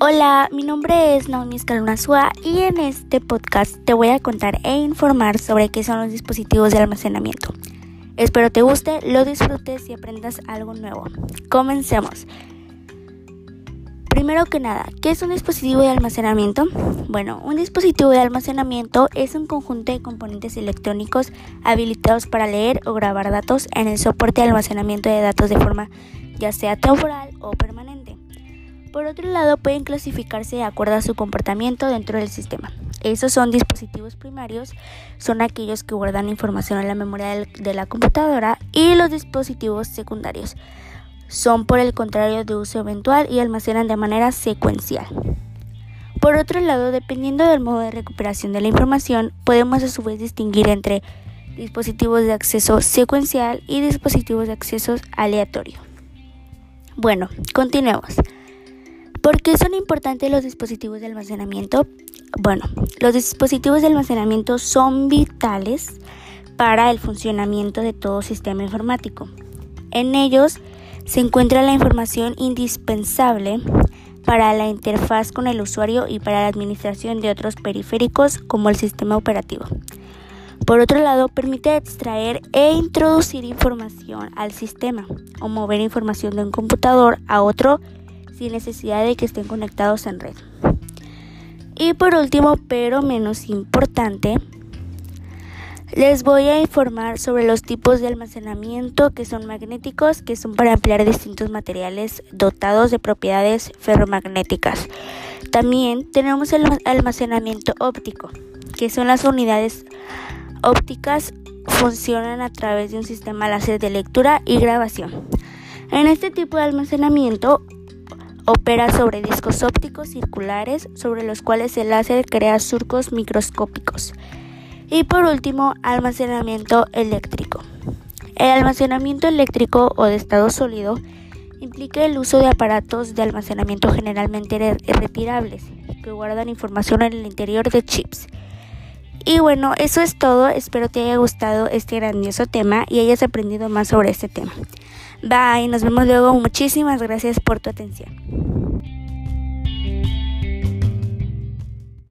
Hola, mi nombre es Naomi Escalonazúa y en este podcast te voy a contar e informar sobre qué son los dispositivos de almacenamiento. Espero te guste, lo disfrutes y aprendas algo nuevo. Comencemos. Primero que nada, ¿qué es un dispositivo de almacenamiento? Bueno, un dispositivo de almacenamiento es un conjunto de componentes electrónicos habilitados para leer o grabar datos en el soporte de almacenamiento de datos de forma ya sea temporal o permanente. Por otro lado, pueden clasificarse de acuerdo a su comportamiento dentro del sistema. Esos son dispositivos primarios, son aquellos que guardan información en la memoria de la computadora y los dispositivos secundarios son por el contrario de uso eventual y almacenan de manera secuencial. Por otro lado, dependiendo del modo de recuperación de la información, podemos a su vez distinguir entre dispositivos de acceso secuencial y dispositivos de acceso aleatorio. Bueno, continuemos. ¿Por qué son importantes los dispositivos de almacenamiento? Bueno, los dispositivos de almacenamiento son vitales para el funcionamiento de todo sistema informático. En ellos se encuentra la información indispensable para la interfaz con el usuario y para la administración de otros periféricos como el sistema operativo. Por otro lado, permite extraer e introducir información al sistema o mover información de un computador a otro sin necesidad de que estén conectados en red. Y por último, pero menos importante, les voy a informar sobre los tipos de almacenamiento que son magnéticos, que son para emplear distintos materiales dotados de propiedades ferromagnéticas. También tenemos el almacenamiento óptico, que son las unidades ópticas funcionan a través de un sistema láser de lectura y grabación. En este tipo de almacenamiento opera sobre discos ópticos circulares sobre los cuales el láser crea surcos microscópicos. Y por último, almacenamiento eléctrico. El almacenamiento eléctrico o de estado sólido implica el uso de aparatos de almacenamiento generalmente retirables que guardan información en el interior de chips. Y bueno, eso es todo. Espero te haya gustado este grandioso tema y hayas aprendido más sobre este tema. Bye, nos vemos luego. Muchísimas gracias por tu atención.